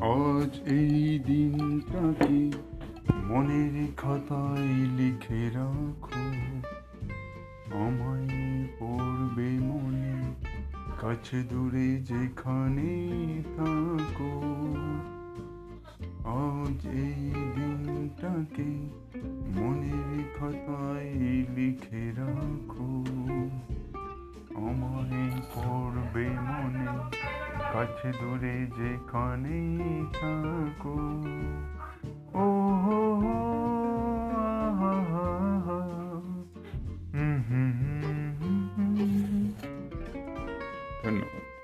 আজ এই দিনটাকে মনের খাতায় লিখে রাখো। আমায় পড়বে মনে, কাছে দূরে যেখানে থাকো। আজ এই দিনটাকে মনের খাতায় লিখে রাখো। কাছে দূরে যেখানে থাকো। ও হো ধন্যবাদ।